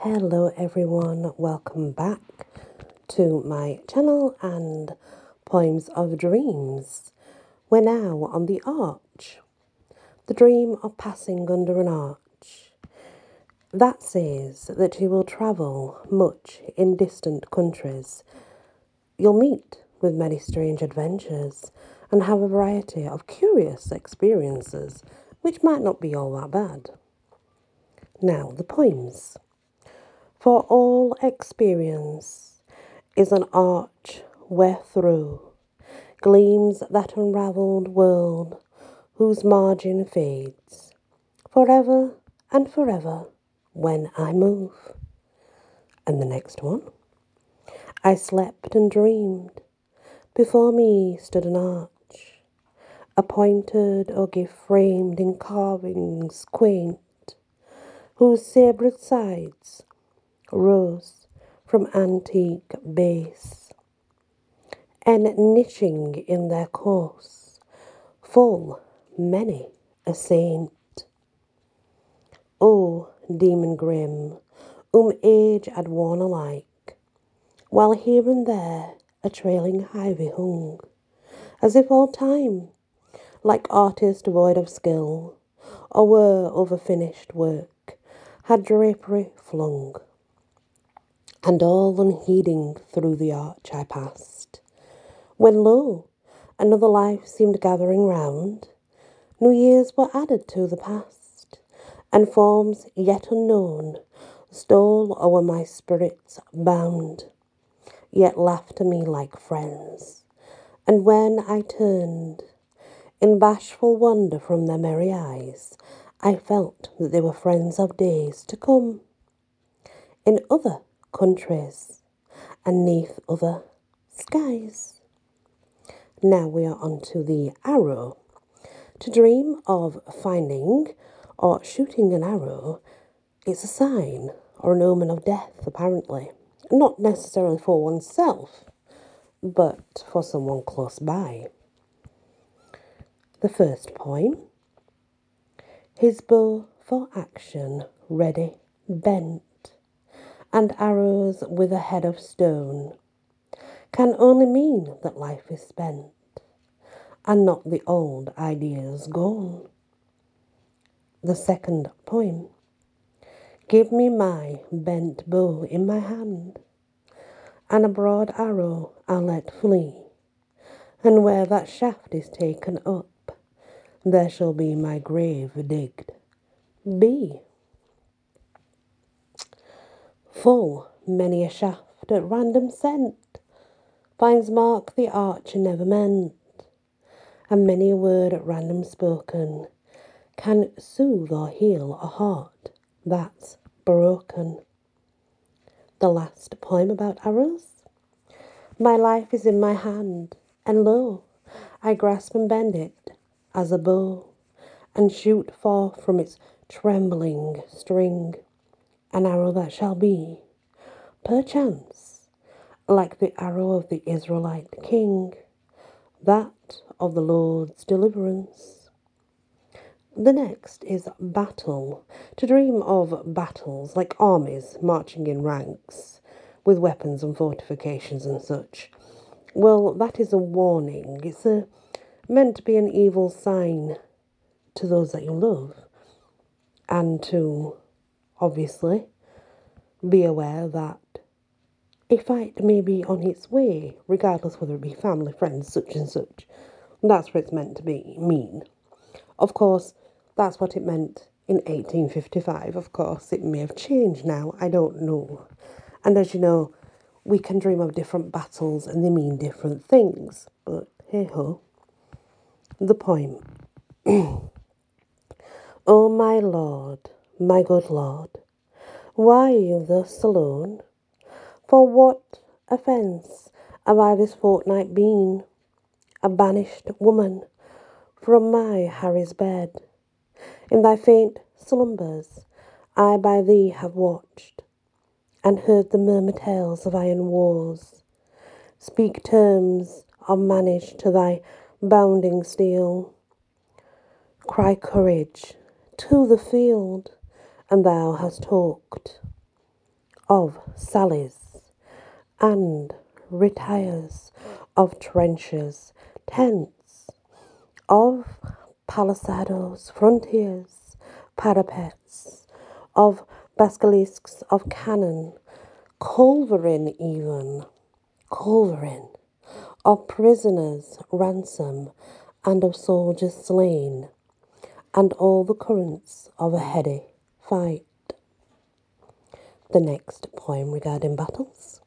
Hello, everyone. Welcome back to my channel and Poems of Dreams. We're now on the arch, the dream of passing under an arch. That says that you will travel much in distant countries. You'll meet with many strange adventures and have a variety of curious experiences, which might not be all that bad. Now, the poems. For all experience is an arch wherethrough gleams that unravelled world whose margin fades forever and forever when I move. And the next one. I slept and dreamed. Before me stood an arch, appointed or gift framed in carvings quaint, whose sabred sides rose from antique base, and niching in their course, full many a saint. O demon grim, whom age had worn alike, while here and there a trailing ivy hung, as if all time, like artist void of skill, or were over finished work, had drapery flung and all unheeding through the arch I passed, when lo, another life seemed gathering round, new years were added to the past, and forms yet unknown stole o'er my spirits bound, yet laughed to me like friends, and when I turned in bashful wonder from their merry eyes, I felt that they were friends of days to come. In other countries and neath other skies. Now we are on to the arrow. To dream of finding or shooting an arrow is a sign or an omen of death, apparently. Not necessarily for oneself, but for someone close by. The first poem His bow for action ready, bent and arrows with a head of stone can only mean that life is spent and not the old ideas gone. The second poem Give me my bent bow in my hand, and a broad arrow I'll let flee, and where that shaft is taken up, there shall be my grave digged. Be. Full many a shaft at random sent finds mark the archer never meant, and many a word at random spoken can soothe or heal a heart that's broken. The last poem about arrows. My life is in my hand, and lo, I grasp and bend it as a bow, and shoot forth from its trembling string an arrow that shall be, perchance, like the arrow of the Israelite king, that of the Lord's deliverance. The next is battle. To dream of battles like armies marching in ranks with weapons and fortifications and such. Well, that is a warning. It's a, meant to be an evil sign to those that you love and to obviously, be aware that a fight may be on its way, regardless whether it be family, friends, such and such. That's what it's meant to be, mean. Of course, that's what it meant in 1855. Of course, it may have changed now, I don't know. And as you know, we can dream of different battles and they mean different things, but hey ho. The poem. oh my Lord, my good Lord, why are you thus alone? For what offence have I this fortnight been? A banished woman from my Harry's bed. In thy faint slumbers I by thee have watched, and heard the murmur tales of iron wars. Speak terms of manage to thy bounding steel. Cry courage to the field and thou hast talked. of sallies and retires, of trenches, tents, of palisadoes, frontiers, parapets, of basilisks, of cannon, culverin even, culverin, of prisoners' ransom, and of soldiers slain, and all the currents of a heady fight. The next poem regarding battles.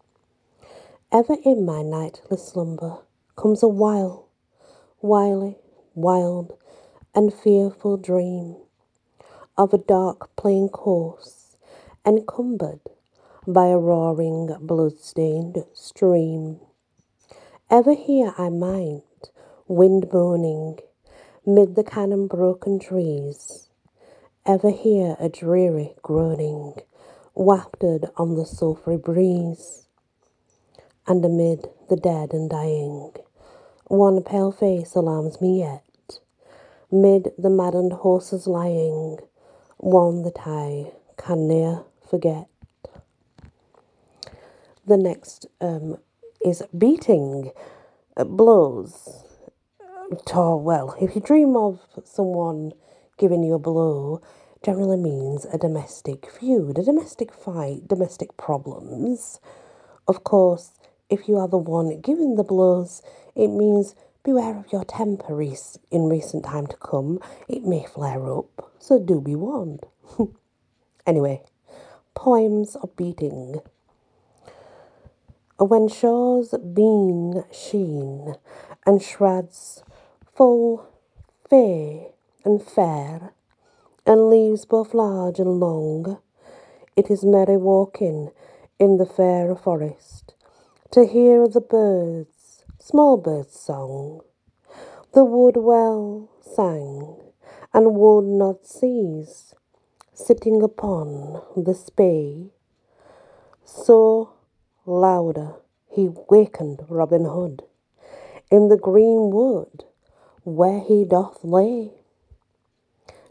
Ever in my nightly slumber comes a wild, wily, wild, and fearful dream of a dark plain course encumbered by a roaring blood-stained stream. Ever here I mind wind moaning mid the cannon broken trees, ever hear a dreary groaning wafted on the sulphry breeze, and amid the dead and dying, one pale face alarms me yet, mid the maddened horses lying, one that I can ne'er forget. The next um, is beating uh, blows. To, well, if you dream of someone giving you a blow, generally means a domestic feud, a domestic fight, domestic problems. Of course, if you are the one giving the blows, it means beware of your temper in recent time to come. It may flare up, so do be warned. anyway, poems of beating. When shores beam sheen and shreds full fair and fair, and leaves both large and long, it is merry walking in the fair forest to hear the birds, small birds' song. The wood well sang, and wood not cease, sitting upon the spey. So louder he wakened Robin Hood in the green wood where he doth lay.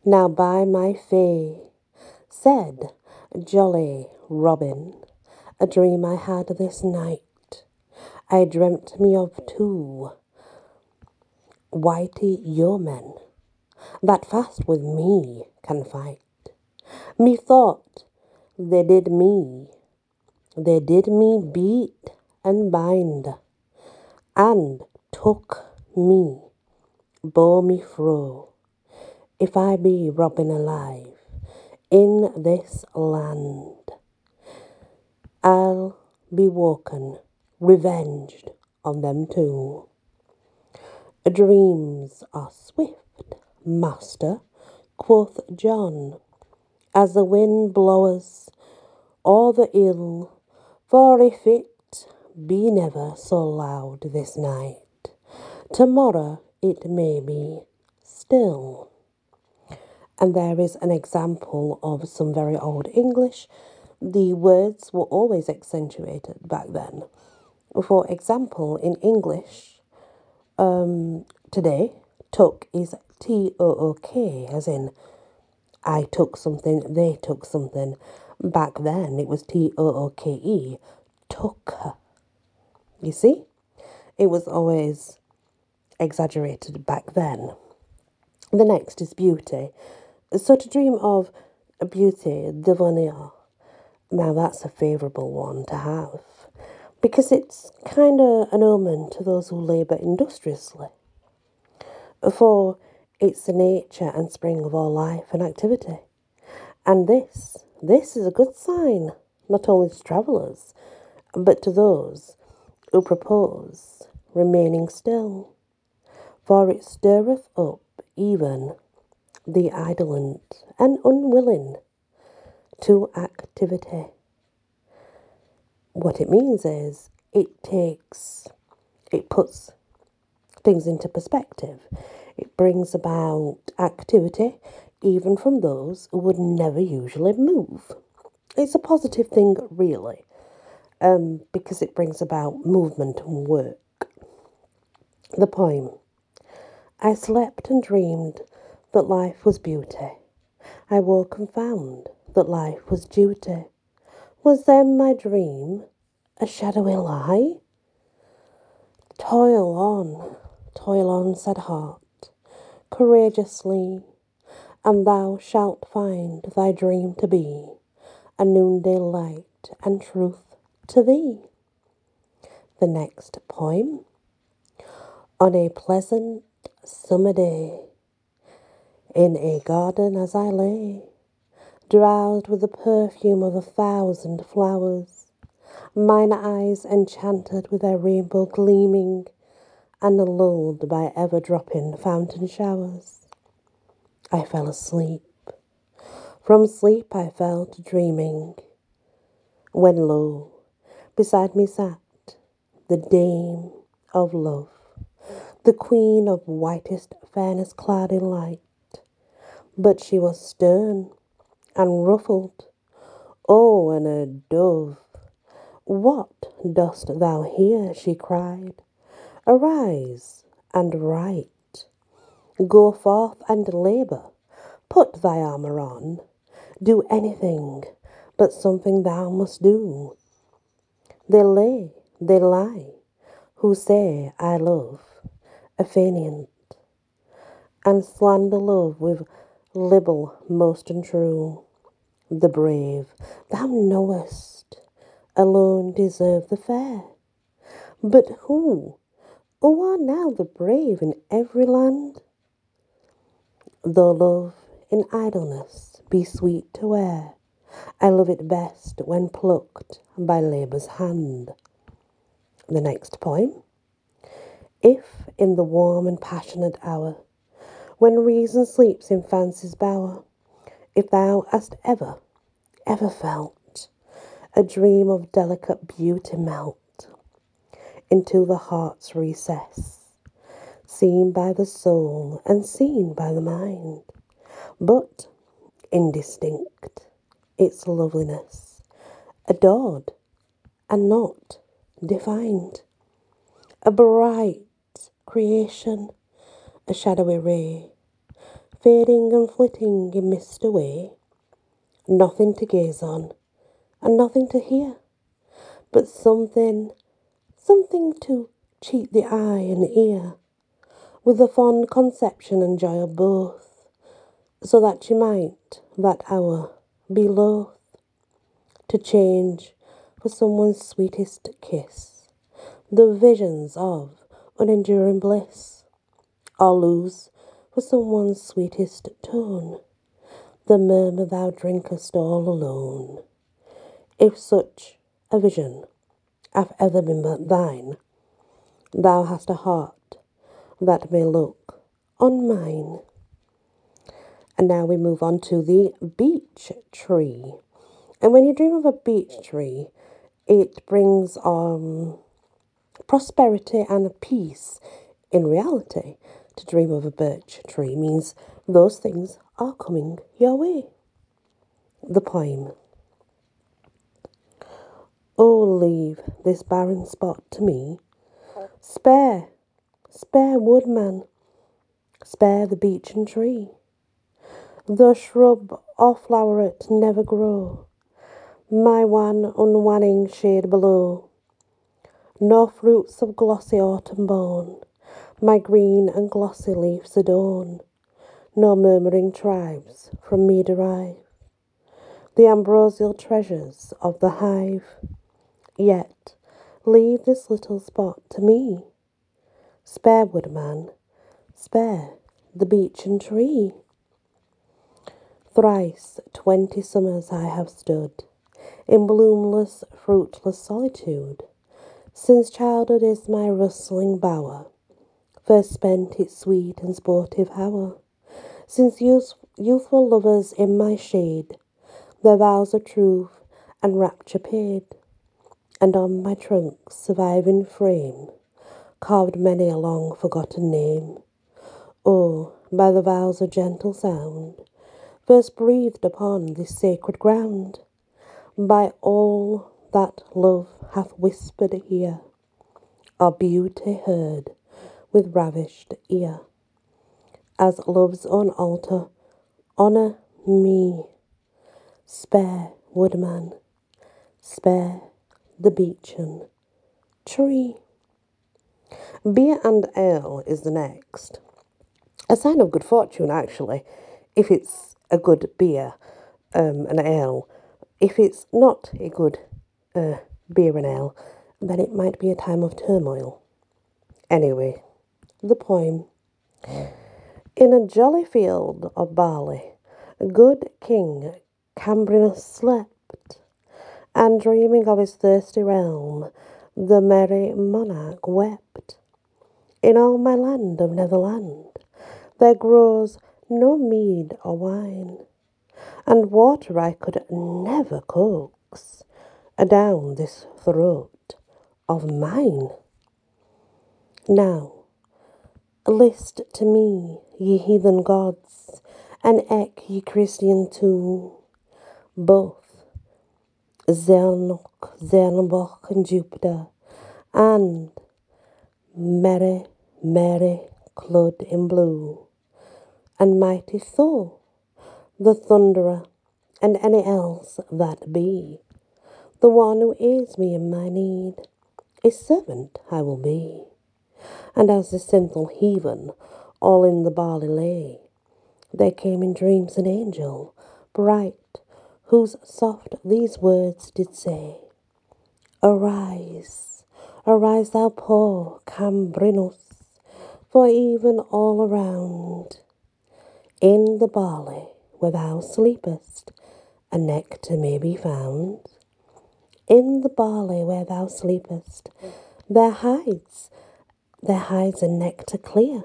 Now by my fay, said jolly Robin, a dream I had this night. I dreamt me of two whitey yeomen that fast with me can fight. Methought they did me they did me beat and bind, and took me, bore me fro, if I be Robin alive, in this land. I'll be woken, revenged on them too. Dreams are swift, master, quoth John, as the wind bloweth, or the ill for if it be never so loud this night, tomorrow it may be still. And there is an example of some very old English. The words were always accentuated back then. For example, in English, um, today, took is T O O K, as in I took something, they took something. Back then, it was T O O K E, took. You see? It was always exaggerated back then. The next is beauty. So to dream of beauty, devenir, now that's a favourable one to have because it's kind of an omen to those who labour industriously. For it's the nature and spring of all life and activity. And this this is a good sign, not only to travellers, but to those who propose remaining still, for it stirreth up even the indolent and unwilling to activity. What it means is it takes, it puts things into perspective. It brings about activity even from those who would never usually move. It's a positive thing, really, um, because it brings about movement and work. The poem I slept and dreamed that life was beauty. I woke and found that life was duty. Was then my dream a shadowy lie? Toil on, toil on, said heart, courageously, and thou shalt find thy dream to be a noonday light and truth to thee. The next poem. On a pleasant summer day, in a garden as I lay, drowsed with the perfume of a thousand flowers, mine eyes enchanted with their rainbow gleaming, and lulled by ever dropping fountain showers. I fell asleep. From sleep I fell to dreaming, when lo, beside me sat the dame of love, the queen of whitest fairness clad in light. But she was stern and ruffled. Oh, and a dove! What dost thou here? she cried. Arise and write. Go forth and labour. Put thy armour on. Do anything but something thou must do. They lay they lie who say I love a fainéant, and slander love with libel most untrue. The brave, thou knowest, alone deserve the fair. But who, who are now the brave in every land? Though love in idleness be sweet to wear, I love it best when plucked by labour's hand. The next poem. If in the warm and passionate hour, when reason sleeps in fancy's bower, if thou hast ever, ever felt a dream of delicate beauty melt into the heart's recess, seen by the soul and seen by the mind, but indistinct, its loveliness, adored and not defined. A bright creation, a shadowy ray, fading and flitting in mist away. Nothing to gaze on, and nothing to hear, but something, something to cheat the eye and ear, with the fond conception and joy of both, so that she might that hour be loath to change for someone's sweetest kiss, the visions of unenduring bliss, lose for someone's sweetest tone, the murmur thou drinkest all alone. If such a vision hath ever been but thine, thou hast a heart that may look on mine. And now we move on to the beech tree. And when you dream of a beech tree, it brings um, prosperity and peace. In reality, to dream of a birch tree means those things are coming your way. The poem. Oh, leave this barren spot to me. Spare, spare woodman, spare the beechen tree. The shrub or floweret never grow, my one unwanning shade below, nor fruits of glossy autumn born, my green and glossy leaves adorn, nor murmuring tribes from me derive the ambrosial treasures of the hive. Yet leave this little spot to me. Spare, woodman, spare the beechen tree. Thrice twenty summers I have stood in bloomless, fruitless solitude, since childhood is my rustling bower, first spent its sweet and sportive hour, since youth, youthful lovers in my shade their vows of truth and rapture paid, and on my trunk's surviving frame carved many a long forgotten name. Oh, by the vows of gentle sound, first breathed upon this sacred ground, by all that love hath whispered here, our beauty heard with ravished ear. As love's own altar, honour me, spare woodman, spare the beechen tree. Beer and ale is the next. A sign of good fortune, actually, if it's a good beer, um, an ale. If it's not a good uh, beer and ale, then it might be a time of turmoil. Anyway, the poem. In a jolly field of barley, a good King Gambrinus slept, and dreaming of his thirsty realm, the merry monarch wept. In all my land of Netherland, there grows no mead or wine, and water I could never coax adown this throat of mine. Now, list to me, ye heathen gods, and eke ye Christian too, both Zernok, Zernebok, and Jupiter, and Mary, Mary, clothed in blue. And mighty Thor, the thunderer, and any else that be, the one who aids me in my need, a servant I will be. And as the sinful heathen all in the barley lay, there came in dreams an angel, bright, whose soft these words did say, Arise, arise thou poor Gambrinus, for even all around in the barley where thou sleepest, a nectar may be found. In the barley where thou sleepest, there hides, there hides and nectar clear,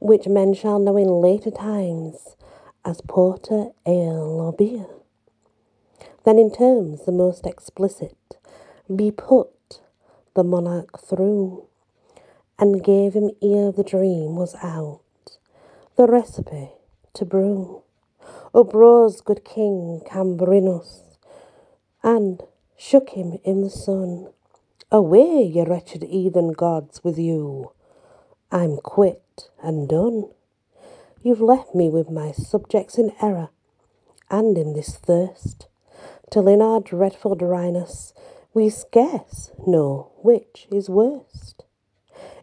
which men shall know in later times as porter, ale, or beer. Then in terms the most explicit, be put the monarch through, and gave him ere the dream was out, the recipe to brew. Uprose good King Gambrinus, and shook him in the sun. Away, ye wretched heathen gods, with you. I'm quit and done. You've left me with my subjects in error, and in this thirst, till in our dreadful dryness we scarce know which is worst.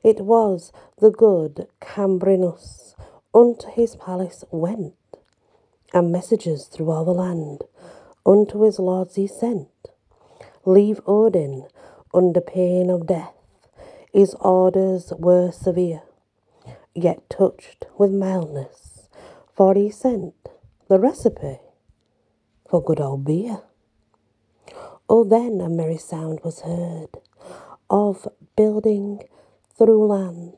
It was the good Gambrinus unto his palace went, and messages through all the land unto his lords he sent. Leave Odin under pain of death. His orders were severe, yet touched with mildness, for he sent the recipe for good old beer. Oh, then a merry sound was heard of building through land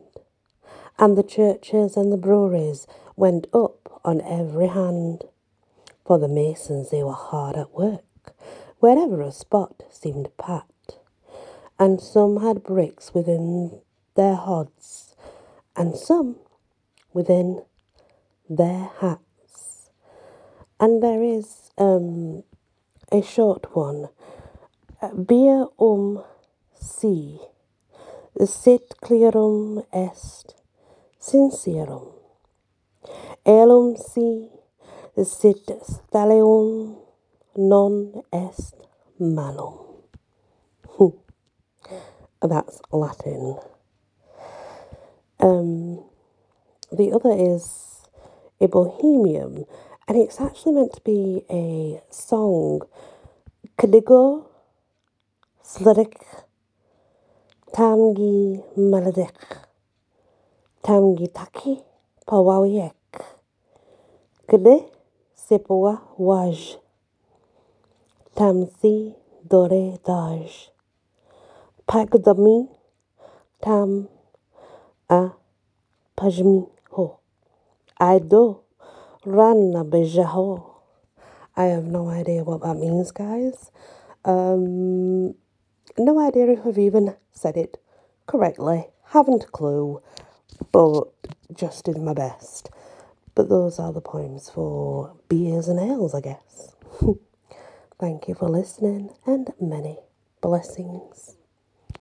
and the churches and the breweries went up on every hand. For the masons, they were hard at work, wherever a spot seemed pat, and some had bricks within their hods, and some within their hats. And there is um, a short one. Beer um si, sit clearum est sincerum. Elum si sit stallium non est malum. That's Latin. Um, the other is a bohemian, and it's actually meant to be a song. Kadigo Slidik Tamgi Maladik. Tamgitaki Pawawiek. Gde Sepoa Waj. Tamsi Dore Daj. Pagdami Tam A Pajmi Ho. Aido Ranna Bejaho. I have no idea what that means, guys. Um, no idea if I've even said it correctly. Haven't a clue but just did my best. But those are the poems for beers and ales, I guess. Thank you for listening and many blessings.